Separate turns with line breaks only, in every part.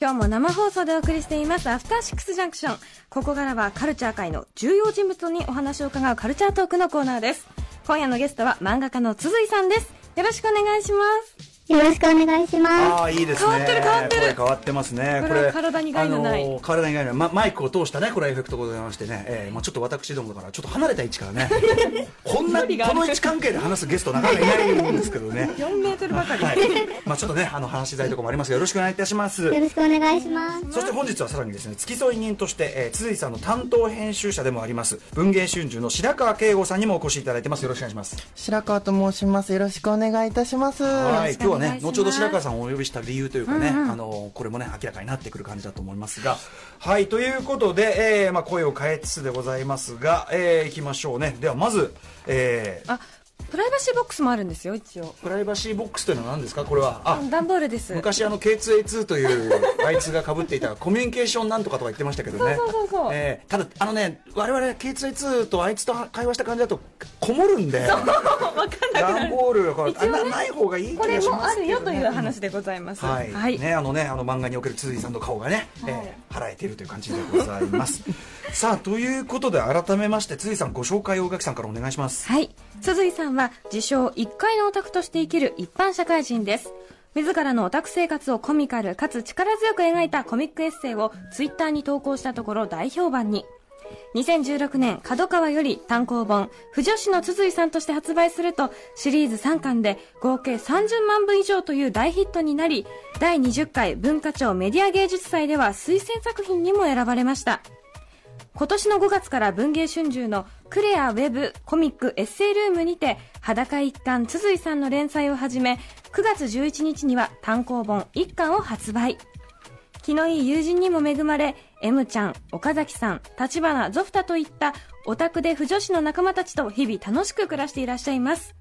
今日も生放送でお送りしています。アフターシックスジャンクションここからはカルチャー界の重要人物にお話を伺うカルチャートークのコーナーです。今夜のゲストは漫画家の鈴井さんです。よろしくお願いします。
よろしくお願いします。
ああ、いいですね。
変わってる変わってる
声変わってますね。
これは体に害のない
あのー体に害のない、ま、マイクを通したね、これエフェクトがございましてね、えーまあちょっと私どもだから、ちょっと離れた位置からね、こんな、この位置関係で話すゲストなかなかいないんですけどね。
4メートルばかり、
はい。まあちょっとね、あの、話しづらいところもありますが、よろしくお願いいたします。
よろしくお願いします。
そして本日はさらにですね、付き添い人として、えー、鈴井さんの担当編集者でもあります、文芸春秋の白川慶吾さんにもお越しいただいてます。よろしくお願いします。
白川と申します。よろしくお願いいたします。
はい、今日はね後ほど白川さんをお呼びした理由というかね、あのこれもね明らかになってくる感じだと思いますが、はいということで、えーまあ声を変えつつでございますが、えー、いきましょうね。ではまず、えー、
あプライバシーボックスもあるんですよ一応。
プライバシーボックスというのは何ですか？これは。あ。
段ボールです。
昔あの K2A2 というあいつが被っていた コミュニケーションなんとかとか言ってましたけどね。
そうそうそうそう。
えーただあのね我々 K2A2 とあいつと会話した感じだとこもるんで。段ボールがこう
一応ね
あなない方がいい気
これ
がし
もあるよ
ますけどね。
という話でございます。
はい、
はい、
ねあのねあの漫画における鈴井さんの顔がね、えー払えているという感じでございます。さあということで改めまして鈴井さんご紹介を宇垣さんからお願いします。
はい。鈴井さんは自称一階のオタクとして生きる一般社会人です。自らのオタク生活をコミカルかつ力強く描いたコミックエッセイをツイッターに投稿したところ大評判に。2016年、角川より単行本、不女子の鈴井さんとして発売すると、シリーズ3巻で合計30万部以上という大ヒットになり、第20回文化庁メディア芸術祭では推薦作品にも選ばれました。今年の5月から文芸春秋のクレアウェブコミックエッセイルームにて裸一貫鈴井さんの連載を始め9月11日には単行本1巻を発売。気のいい友人にも恵まれ M ちゃん岡崎さん立花ゾフタといったオタクで不女子の仲間たちと日々楽しく暮らしていらっしゃいます。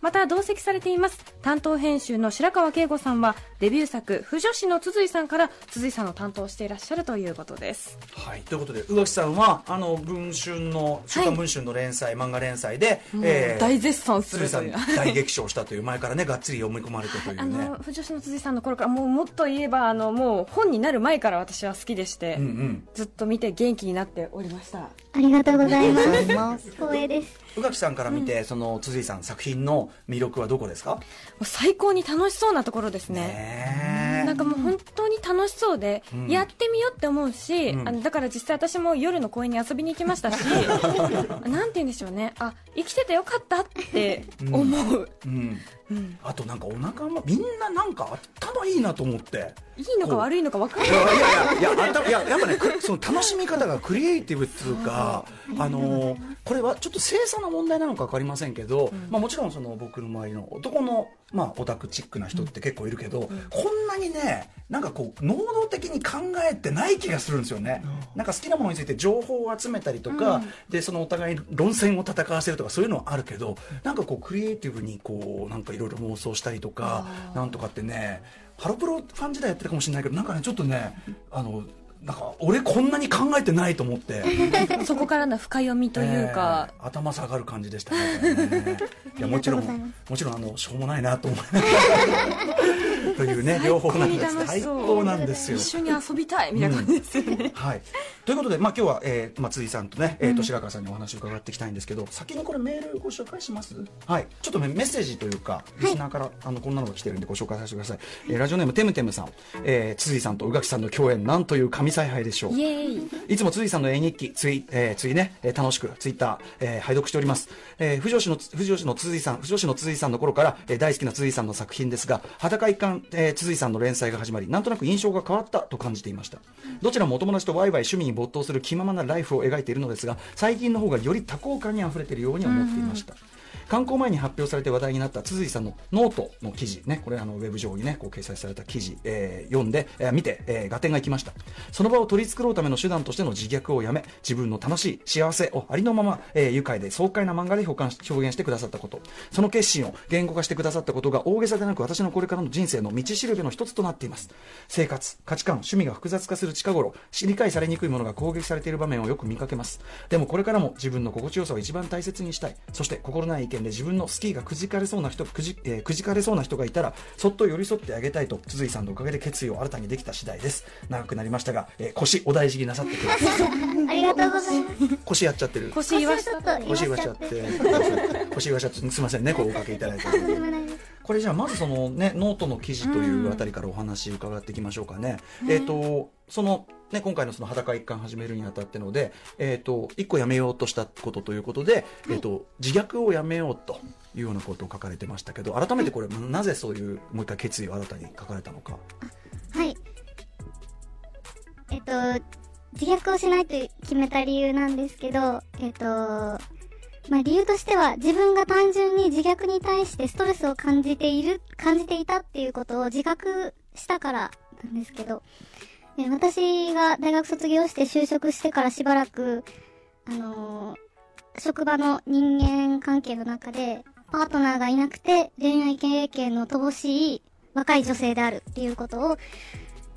また同席されています。担当編集の白川慶吾さんはデビュー作「不女子の鈴井さん」から鈴井さんを担当していらっしゃるということです。
はい、ということで宇垣さんはあの文春の「週刊文春」の連載、漫画連載で、えー
大絶賛する
鈴井さん大激賞したという前からねがっつり読み込まれてとい
あ
うね。
の不女子の辻さんの頃からもうもっと言えばあのもう本になる前から私は好きでして、
うんうん。
ずっと見て元気になっておりました
ありがとうございます。光栄です。
宇垣さんから見て、その辻井さん作品の魅力はどこですか？
最高に楽しそうなところですね
ね
なんかもう本当に楽しそうで、
ん。
やってみようって思うし、
うん。
あのだから実際私も夜の公園に遊びに行きましたし なんて言うんでしょうね。あ生きててよかったって思う、
うん。
うん。
あとなんかお腹もみんななんか頭いいなと思って。
いいのか悪いのか分かん
い。
ない
やいやいやいや頭いややっぱねくその楽しみ方がクリエイティブっていうかあのーこれはちょっと清楚な問題なのか分かりませんけど、まあ、もちろんその僕の周りの男の、まあ、オタクチックな人って結構いるけど、こんなにねなんかこう能動的に考えてない気がするんですよね、なんか好きなものについて情報を集めたりとか、でそのお互い論戦を戦わせるとかそういうのはあるけどなんかこうクリエイティブにこうなんかいろいろ妄想したりとかなんとかってねハロプロファン時代やってるかもしれないけどなんかねちょっとねあのなんか俺こんなに考えてないと思って。
そこからの深読みというか、
えー頭下がる感じでしたね。いやもちろんもちろんあのしょうもないなと思いながら。とい。うね両方なんです。
最
最
高
高なんですよ。
一緒に遊びたいみたいな感じですよね、
はい、ということで、まあ、今日は、えー、松井さんとね、えー、と白川さんにお話を伺っていきたいんですけど、先にこれメールご紹介します？はい、ちょっとねメッセージというか、リスナーから、あのこんなのが来てるんでご紹介させてください。えーラジオネームテムテムさん、えー、辻井さんと宇垣さんの共演、なんという神采配でしょう。いつも辻井さんの絵日記、ツイ、えー、ツイね、えー楽しく、ツイッター、えー、拝読しております。えー、不女子の、不女子の辻井さん、不女子の辻井さんの頃から、えー、大好きな辻井さんの作品ですが、裸一貫、えー、辻井さんの連載が始まり、なんとなく印象が変わったと感じていました。どちらもお友達とワイワイ趣味に没頭する気ままなライフを描いているのですが、最近の方がより多幸感に溢れているように思っていました。刊行前に発表されて話題になったつづ井さんのノートの記事ねこれあのウェブ上にねこう掲載された記事、えー読んで、えー見て、えー合点がいきました。その場を取り繕うための手段としての自虐をやめ自分の楽しい幸せをありのまま、えー愉快で爽快な漫画で表現表現してくださったこと。その決心を言語化してくださったことが大げさでなく私のこれからの人生の道しるべの一つとなっています。生活価値観趣味が複雑化する近頃理解されにくいものが攻撃されている場面をよく見かけます。でもこれからも自分の心地よさを一番大切にしたい。そして心ない意見験で自分のスキーがくじかれそうな人くじ,、えーくじかれそうな人がいたらそっと寄り添ってあげたいと鈴井さんのおかげで決意を新たにできた次第です長くなりましたが、えー腰お大事になさってください
ありがとうございます。
腰やっちゃってる
腰言わし
ちょっと言わ
腰言わし
しちゃっ。
てて腰言わしちゃってすみませんねこうおかけいただいて。これじゃあまずそのねノートの記事というあたりからお話伺っていきましょうかね。えっ、とそのね今回のその裸一貫始めるにあたってのでえっ、と一個やめようとしたことということで、えっ、と自虐をやめようというようなことを書かれてましたけど改めてこれなぜそういうもう一回決意を新たに書かれたのか。
はい。えっと、自虐をしないと決めた理由なんですけど、えっと、まあ理由としては自分が単純に自虐に対してストレスを感じている、感じていたっていうことを自覚したからなんですけど、で私が大学卒業して就職してからしばらく、あのー職場の人間関係の中で、パートナーがいなくて恋愛経験の乏しい若い女性であるっていうことを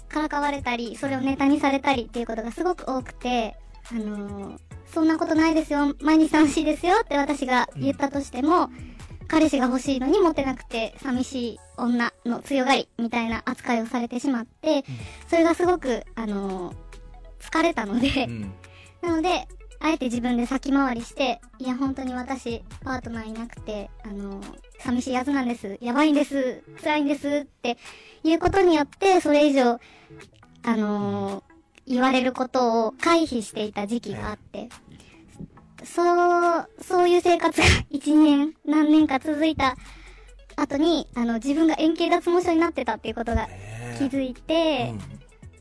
からかわれたり、それをネタにされたりっていうことがすごく多くて、あのーそんなことないですよ、毎日楽しいですよって私が言ったとしても、彼氏が欲しいのにモテなくて寂しい女の強がりみたいな扱いをされてしまって、それがすごく、あのー疲れたので、
うん
なので、あえて自分で先回りして、いや、本当に私、パートナーいなくて、あの、寂しいやつなんです。やばいんです。辛いんです。っていうことによって、それ以上、あの言われることを回避していた時期があって、そう、そういう生活が一年、何年か続いた後に、あの、自分が円形脱毛症になってたっていうことが
ね
気づいて、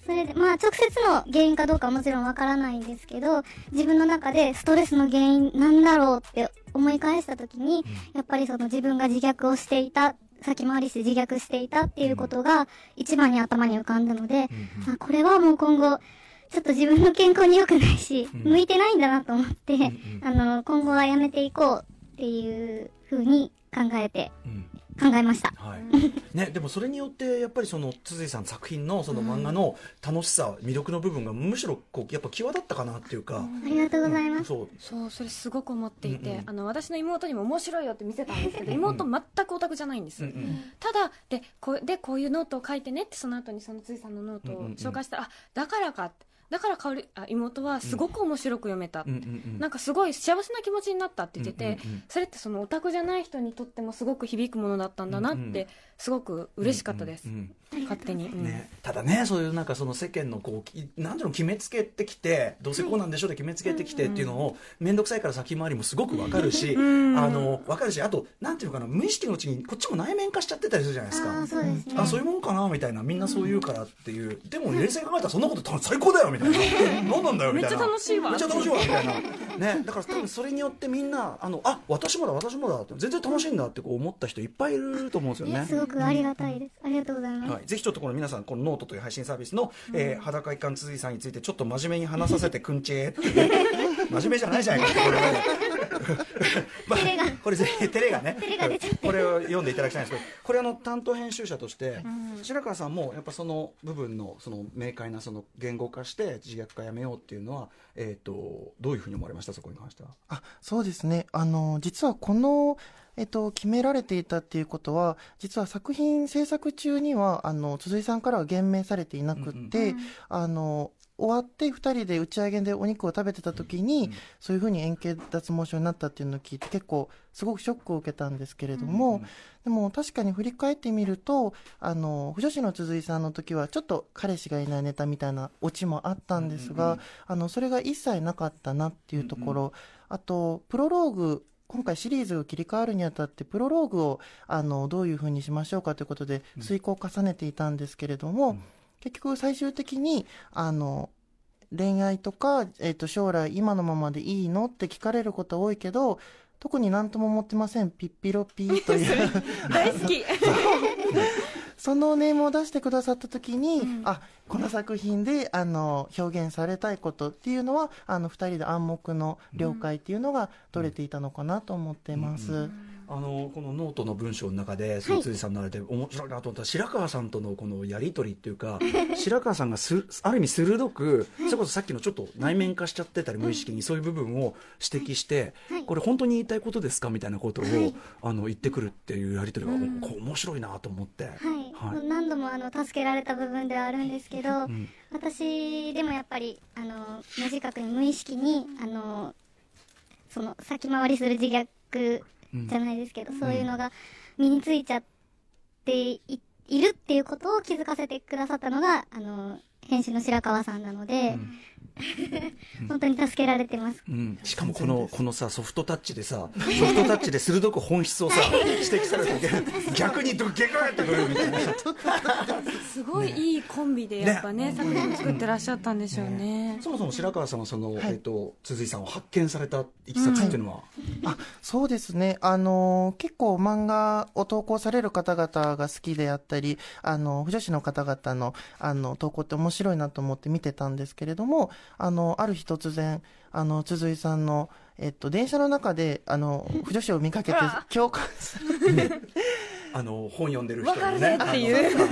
それで、まあ、直接の原因かどうかはもちろんわからないんですけど、自分の中でストレスの原因なんだろうって思い返したときに、やっぱりその自分が自虐をしていた、先回りして自虐していたっていうことが一番に頭に浮かんだので、あこれはもう今後、ちょっと自分の健康に良くないし、
うん。
向いてないんだなと思って、
んうん。
あの、今後はやめていこうっていう風に考えて、
うん。
考えました。
はい。ね、でもそれによってやっぱりそのつづ井さんの作品のその漫画の楽しさ、魅力の部分がむしろこうやっぱ際立ったかなっていうか、
ありがとうございます。
そう。
そうそれすごく思っていて、
うんうん。
あの私の妹にも面白いよって見せたんですけど妹全くオタクじゃないんです、
うんうん。
ただでこうでこういうノートを書いてねってその後にそのつづ井さんのノートを
うんうんうん。
紹介したら、あだからかってだからかおりあ妹はすごく面白く読めた、
うんうんうん。
なんかすごい幸せな気持ちになったって言ってて、
うんうんうん
それってそのオタクじゃない人にとってもすごく響くものだったんだなってすごく嬉しかったです、勝手に、うん。
ね、ただねそういうなんかその世間のこうきなんていうの決めつけてきてどうせこうなんでしょうって決めつけてきてっていうのを面倒くさいから先回りもすごくわかるし、
ん。
あのわかるしあとなんていうのかな無意識のうちにこっちも内面化しちゃってたりするじゃないですか。
ああ、そうですね。
あそういうもんかなみたいなみんなそう言うからっていう。でも冷静に考えたらそんなことた最高だよみたいな。何なんだよみたいな
めっちゃ楽しいわ。
めっちゃ楽しいわみたいな。ね。だから多分それによってみんなあのあ私もだ私もだって全然楽しいんだってこう思った人いっぱいいると思うんですよね。
すごくありがたいです。ありがとうございます。
はい、ぜひちょっとこの皆さんこのノートという配信サービスの、えー裸一貫辻井さんについてちょっと真面目に話させてくんちえって。いう真面目じゃないじゃないかってこれはね まあこれぜひ照れがね。
照れが出ちゃって
これを読んでいただきたいんですけどこれあの担当編集者として、白川さんもやっぱその部分のその明快なその言語化して自虐化やめようっていうのは、えー、とどういうふうに思われました？そこに関しては。
あそうですね。あの実はこの、えっと、決められていたっていうことは実は作品制作中にはあの鈴井さんからは言明されていなくって、あの終わって2人で打ち上げでお肉を食べてた時に、
うん
そういうふうに円形脱毛症になったっていうのを聞いて結構すごくショックを受けたんですけれども、
うん
でも確かに振り返ってみるとあの不女子の鈴井さんの時はちょっと彼氏がいないネタみたいなオチもあったんですが、
うんうんうん。
あのそれが一切なかったなっていうところ、あとプロローグ今回シリーズを切り替わるにあたってプロローグをあのどういうふうにしましょうかということで
うん。
遂行を重ねていたんですけれども、
うん。
結局最終的にあの恋愛とか、えっと将来今のままでいいの？って聞かれること多いけど特に何とも思ってません。ピッピロピー という。
大好き。
そのネームを出してくださった時に、
うん。
あこの作品であの表現されたいことっていうのはあの2人で暗黙の了解っていうのが取れていたのかなと思ってます。
うんあのこのノートの文章の中でその辻さんのあれで面白いなと思ったら白川さんとのこのやり取りっていうか白川さんがすある意味鋭くそれこそさっきのちょっと内面化しちゃってたり無意識にそういう部分を指摘して
はい。
これ本当に言いたいことですかみたいなことを
はい。
あの言ってくるっていうやり取りが
うん。
こう面白いなと思って。
はい、
はい。
何度もあの助けられた部分ではあるんですけど、
ん。
私でもやっぱりあの無自覚に無意識にあのその先回りする自虐じゃないですけど、そういうのが身についちゃっていいるっていうことを気づかせてくださったのがあの編集の白川さんなので、本当に助けられてます。
うん、しかもこのこのさソフトタッチでさソフトタッチで鋭く本質をさ 指摘されて逆にドゲガーってくるみたいな。
すごいいいコンビでやっぱね作品を作ってらっしゃったんでしょうね。
そもそも白川さんはその、
はい。
えっと鈴井さんを発見されたいきさつっていうのは、
あそうですね、あの結構漫画を投稿される方々が好きであったり、あの不女子の方々のあの投稿って面白いなと思って見てたんですけれども、あのある日突然、あの鈴井さんの、えっと、電車の中であの不女子を見かけて共感する。
あの本読んでる人にね。
ねっていう。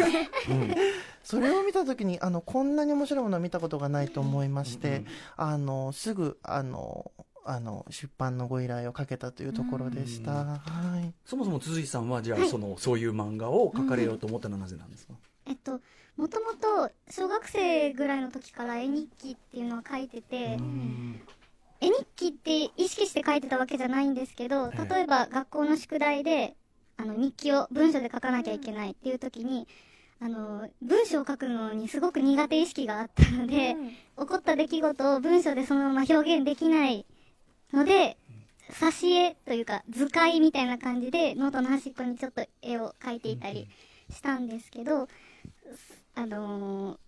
それを見たときにあのこんなに面白いものは見たことがないと思いまして、
うんうん
あのすぐあのあの出版のご依頼をかけたというところでした。
うん
はい。
そもそも鈴井さんはじゃあ、そのそういう漫画を描かれようと思ったのはなぜなんですか、
えっともともと小学生ぐらいの時から絵日記っていうのを書いてて、絵日記って意識して書いてたわけじゃないんですけど、
ええ。
例えば学校の宿題で、あの日記を文章で書かなきゃいけないっていう時に、あの、文章を書くのにすごく苦手意識があったので、起こった出来事を文章でそのまま表現できないので、挿絵というか図解みたいな感じでノートの端っこにちょっと絵を描いていたりしたんですけど、あのー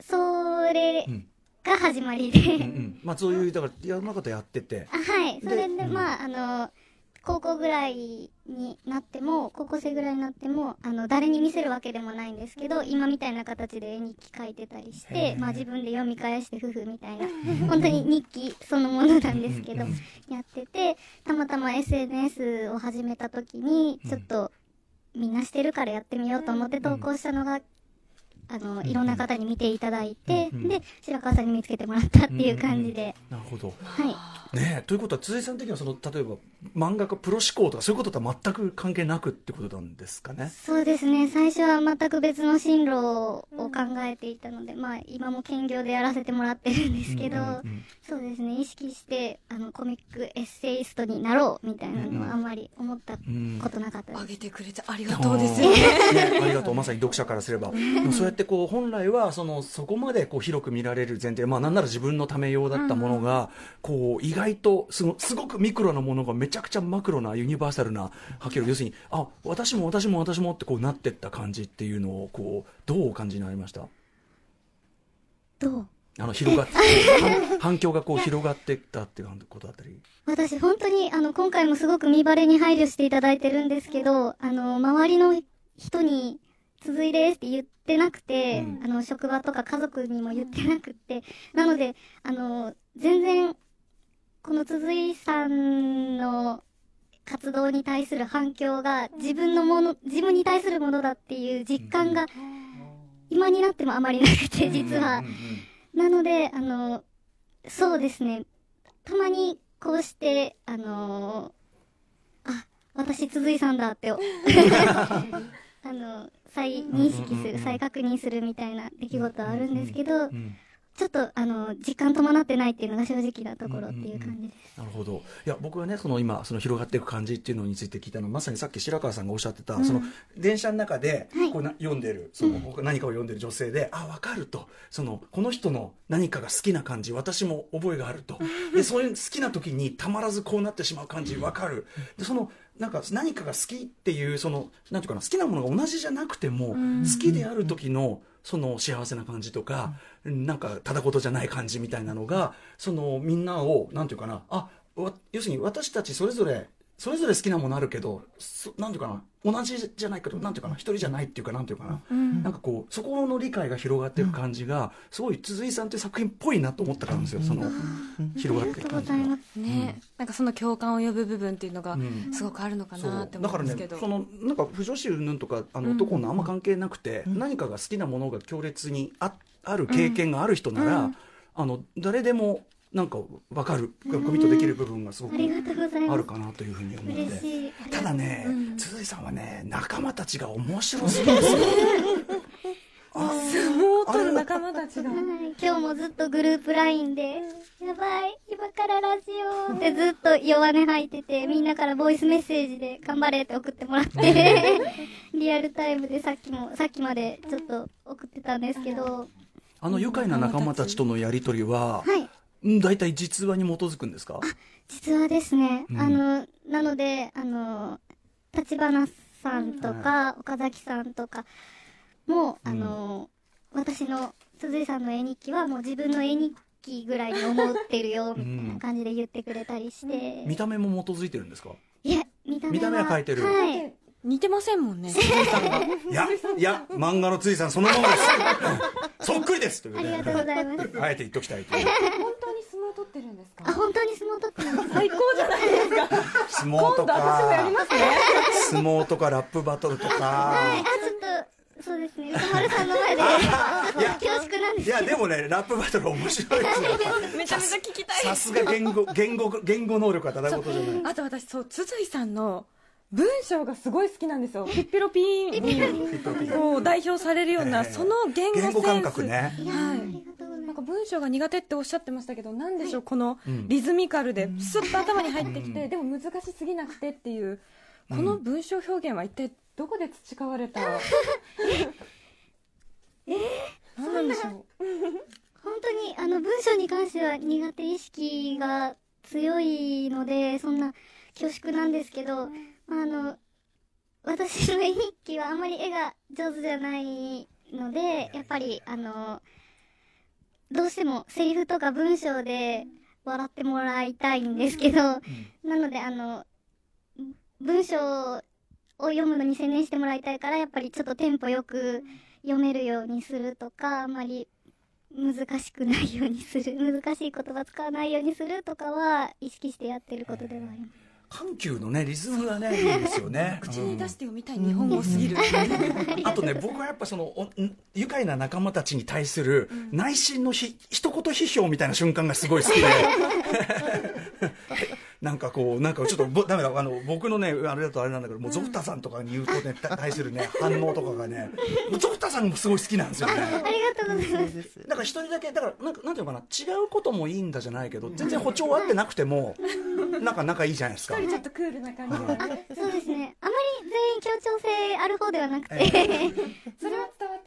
それ
うん
が始まりで、
うん。うんまあそういうだからいろんなことやってて。
あはい。それで、
うん。
まあ、あの、高校ぐらいになっても、高校生ぐらいになっても、あの、誰に見せるわけでもないんですけど、今みたいな形で絵日記書いてたりし
へ
て、
ー。
まあ自分で読み返して夫婦みたいな、本当に日記そのものなんですけど
うん。うん、
やってて、たまたま SNS を始めた時に、ちょっと、みんなしてるからやってみようと思って投稿したのが、あの、いろんな方に見ていただいて、で、白川さんに見つけてもらったっていう感じで、
なるほど。
はい。
ねえ。ということは辻井さん的にはその例えば漫画家プロ思考とかそういうこととは全く関係なくってことなんですかね
そうですね。最初は全く別の進路を考えていたので、まあ今も兼業でやらせてもらってるんですけど、
うんうんうん
そうですね。意識して、あの、コミックエッセイストになろうみたいなのはあんまり思った
うん
ことなかったです。
あげてくれてありがとうです
ね
ね。
ありがとうまさに読者からすれば、そうやってこう本来はそのそこまでこう広く見られる前提、まあ、なんなら自分のため用だったものが、こう意外とすごすごくミクロなものがめちゃくちゃマクロなユニバーサルな波形要するにあ私も私も私もってこうなってった感じっていうのをこうどうお感じになりました？
どう？
あの広がって反反響がこう広がっていったっていうことだったり。
私本当に、あの、今回もすごく見バレに配慮していただいてるんですけど、あの、周りの人に、続いですって言ってなくて、
うん。
あの、職場とか家族にも言ってなくって、なので、あの、全然、この鈴井さんの活動に対する反響が自分のもの、自分に対するものだっていう実感が今になってもあまりなくて、実は。
うん。うんうん。
なので、あの、そうですね。たまにこうして、あのあ、私、鈴井さんだって、あの、再認識する、
うんうんうんうん。
再確認するみたいな出来事はあるんですけど、
うん
ちょっと、あの、実感伴ってないっていうのが正直なところっていう感じです。
なるほど。いや僕はねその今その広がっていく感じっていうのについて聞いたのはまさにさっき白川さんがおっしゃってた、その電車の中で
はい。
こうな読んでるその僕何かを読んでる女性で、あ分かると。そのこの人の何かが好きな感じ私も覚えがあると。でそういう好きな時にたまらずこうなってしまう感じ分かる。でそのなんか何かが好きっていうそのなんていうかな好きなものが同じじゃなくても好きである時のその幸せな感じとか、なんかただ事じゃない感じみたいなのがそのみんなをなんていうかなあ要するに私たちそれぞれそれぞれ好きなものあるけど、そなんていうかな、同じじゃないけど、なんていうかな、一人じゃないっていうか、なんていうかな、なんかこう、そこの理解が広がっていく感じが、すごい鈴井さんっていう作品っぽいなと思ったからなんですよ、その、広がっていく感じが。
ね、なんかその共感を呼ぶ部分っていうのが
ん。
すごくあるのか
そ
なって
うだからね
思うんですけど、
そのなんか不女子云々とかあの男のあんま関係なくて、何かが好きなものが強烈にあある経験がある人なら、あの誰でもなんか分かる。コミットできる部分がすごく
ありがとうございます。
あるかなというふうに思って。ただね、鈴井さんはね仲間たちが面白すぎですよ。あ
相撲を取る仲間たちが。
はい。今日もずっとグループ LINE で、やばい、今からラジオってずっと弱音吐いてて、みんなからボイスメッセージで頑張れって送ってもらって、リアルタイムでさっきも、さっきまでちょっと送ってたんですけど、
あの愉快な仲間たちとのやり取りは、
はい。
うん大体実話に基づくんですか？
実はですね、
うん。
あの、なので、あの、立花さんとか、岡崎さんとかも、あの、私の鈴井さんの絵日記はもう自分の絵日記ぐらいに思ってるよ、みたいな感じで言ってくれたりして。
見た目も基づいてるんですか？
いや、見た目は。
見た目は描いてる。
はい。
似てませんもんね。鈴井さんが。
いや、いや、漫画のついさんそのものです。そっくりです。ということで。
ありがとうございます。
あえて言っときたいという。
取ってるんです
あ、
か
本当に相撲取ってるんです
最高じゃないですか
相撲と
今度私もやり
か、
ますね
相撲とかラップバトルと
はい。
か
あ、。ちょっと、そうですね。歌丸さんの前で、恐縮なんです
いや、でもね、ラップバトル面白いですよ。
めちゃめちゃ聞きたい
さすが言語、言語、言語能力が高いことじゃない。
あと私そう鈴井さんの文章がすごい好きなんですよ。ピッピロピーン。にこう代表されるような、
ええ。
その言語センス。
言語感覚
はい。なんか文章が苦手っておっしゃってましたけど、なんでしょう、この
うん
リズミカルで、スッと頭に入ってきて、でも難しすぎなくてっていう、この文章表現は一体どこで培われた、え何なんでしょう。
本当に、あの、文章に関しては苦手意識が強いので、そんな恐縮なんですけど、まあ、あの、私の絵日記はあんまり絵が上手じゃないので、やっぱり、あの、どうしてもセリフとか文章で笑ってもらいたいんですけど、なので、あの、文章を読むのに専念してもらいたいから、やっぱりちょっとテンポよく読めるようにするとか、あんまり難しくないようにする、難しい言葉使わないようにするとかは意識してやってることではあります。
緩急のね、リズムがね、いいですよね。
口に出して読みたい日本語すぎる。
あとね、僕はやっぱその、愉快な仲間たちに対する内心のひ、一言批評みたいな瞬間がすごい好きで。なんかこう、なんかちょっとぼ、ダメだ、あの、僕のね、あれだとあれなんだけど、もうゾフタさんとかに言うとね、た対するね、反応とかがね、ゾフタさんもすごい好きなんですよね。
ありがとうございます。
だから一人だけ、だから、なんか、なんていうのかな、違うこともいいんだじゃないけど、全然歩調合ってなくても、なんか仲いいじゃないですか。
ちょっとクールな感じがね。
そうですね。あまり全員協調性ある方ではなくて、
それは伝わっ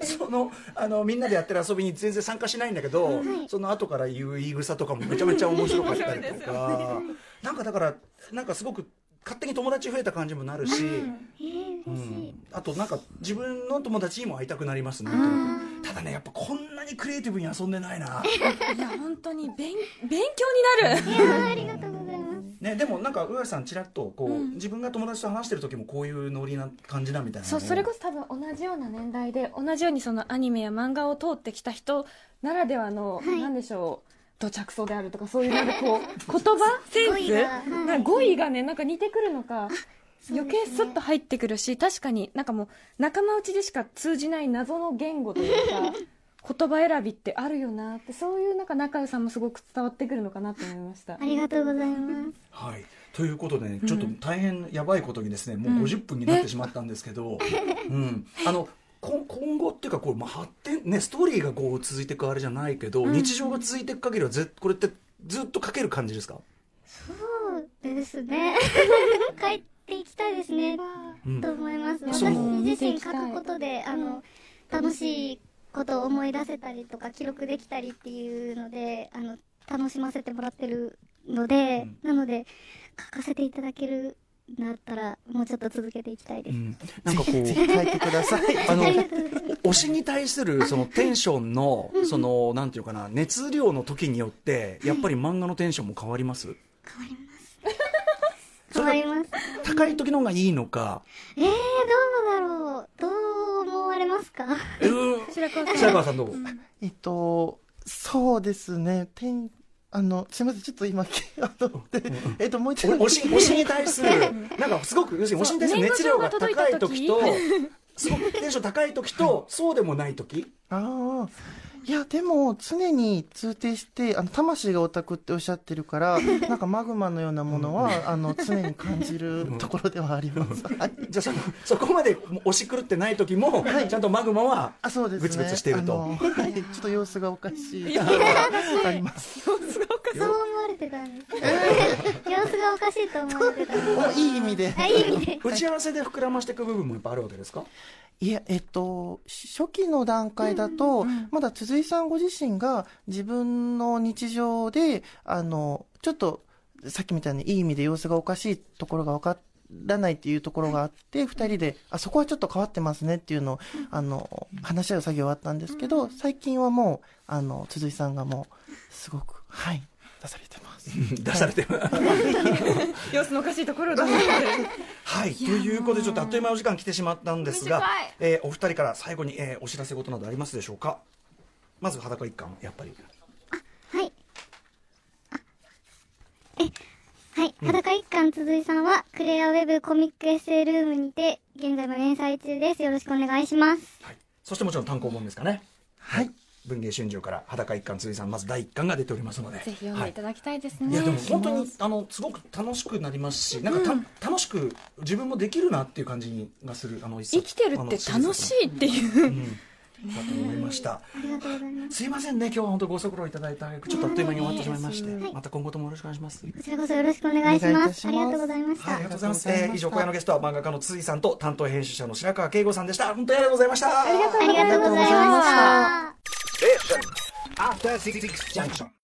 て。
そのあのみんなでやってる遊びに全然参加しないんだけど、その後から言う言い草とかもめちゃめちゃ面白かったりとか、なんかだからなんかすごく勝手に友達増えた感じもなるし、
えー、
う。ん、あとなんか自分の友達にも会いたくなりますね。ただねやっぱこんなにクリエイティブに遊んでないな、
いや、本当に勉、勉強になる。
いやーありがとうございます。
ね、でもなんか上橋さんちらっとこう、自分が友達と話してる時もこういうノリな感じなみたいな
そう、それこそ多分同じような年代で、同じようにそのアニメや漫画を通ってきた人ならではの、
はい。
なんでしょう、土着層であるとか、そういうなんかこう、言葉？センス？
語彙がはい
なんか語彙がね、なんか似てくるのか、余計スッと入ってくるし、確かになんかもう、仲間内でしか通じない謎の言語というか、言葉選びってあるよなって、そういうなんか仲良さもすごく伝わってくるのかなと思いました。
あ。りがとうございます。
はい、ということでね、ちょっと大変やばいことにですね、もう50分になってしまったんですけど、うん、あのこ今後っていうかこう、まあ、発展ねストーリーがこう続いていくあれじゃないけど、日常が続いていく限りはぜこれってずっと書ける感じですか、
そうですね。帰っていきたいですね。
うん
と思います。私自身書くことで、あの、楽しいことを思い出せたりとか、記録できたりっていうので、あの、楽しませてもらってるので、なので、書かせていただけるんだったら、もうちょっと続けていきたいです。
うん、なんかこう
書いてください。
あの。推しに対するそのテンションのそのなんていうかな熱量の時によってやっぱり漫画のテンションも変わります？
変わります。変わります。
高い時の方がいいのか、
えー、どうだろう。どう思われますか？
うーん
白川さん
白川さんどう？
えっと、そうですね。天あの、すみません、ちょっと今、あの、でえっと、もう一度。
お推し推しに対する、なんかすごく、要するに推しに対する熱量が高い時と、すごくテンション高い時と、そうでもない時
ああ。いや、でも、常に通底して、あの、魂がオタクっておっしゃってるから、なんかマグマのようなものは、あの、常に感じる ところではあります。はい。
じゃあその、そこまで押し狂ってない時も、ちゃんとマグマは、
あ、そうですね。
ぐつぐつしていると
はい。ちょっと様子がおかしい。あります。
そう思われてたんです。様子がおかしいと思われてた。
いい意味で。
あ、いい意味で。
打ち合わせで膨らましていく部分もやっぱあるわけですか？
いや、えっと、初期の段階だと、まだ鈴井さんご自身が自分の日常で、あの、ちょっと、さっきみたいにいい意味で様子がおかしいところが分からないっていうところがあって、二人で、あ、そこはちょっと変わってますねっていうのを、あの、話し合う作業はあったんですけど、最近はもう、あの、鈴井さんがもう、すごく、はい、出されてます。
出されてる。
様子のおかしいところだ
はい。ということで、ちょっとあっという間のお時間来てしまったんですがえーお二人から最後に、えーお知らせ事などありますでしょうか？まず裸一貫、やっぱり。
はい。あえ、はい。裸一貫鈴井さんは、クレアウェブコミックエッセイルームにて、現在も連載中です。よろしくお願いします。
はい。そしてもちろん単行本ですかね。
はい。
文芸春秋から裸一貫辻さん、まず第一巻が出ておりますので。
ぜひ読んでいただきたいです
い
ね、
やでも本当にあのすごく楽しくなりますし、なんかた、楽しく自分もできるなっていう感じがするあの一冊
生きてるって楽しいっていう
うんだと思いました。
ありがとうございます。
すいませんね、今日は本当ご足労いただいたちょっとあっという間に終わってしまいまして、
はい
また今後ともよろしくお願いします。
こちらこそよろしくお願いします。ありがとうございました。
はい、ありがとうございます。以上、今夜のゲストは漫画家の辻さんと担当編集者の白川慶吾さんでした。本当にありがとうございました。ありがとう
ございました。station.
After City Junction.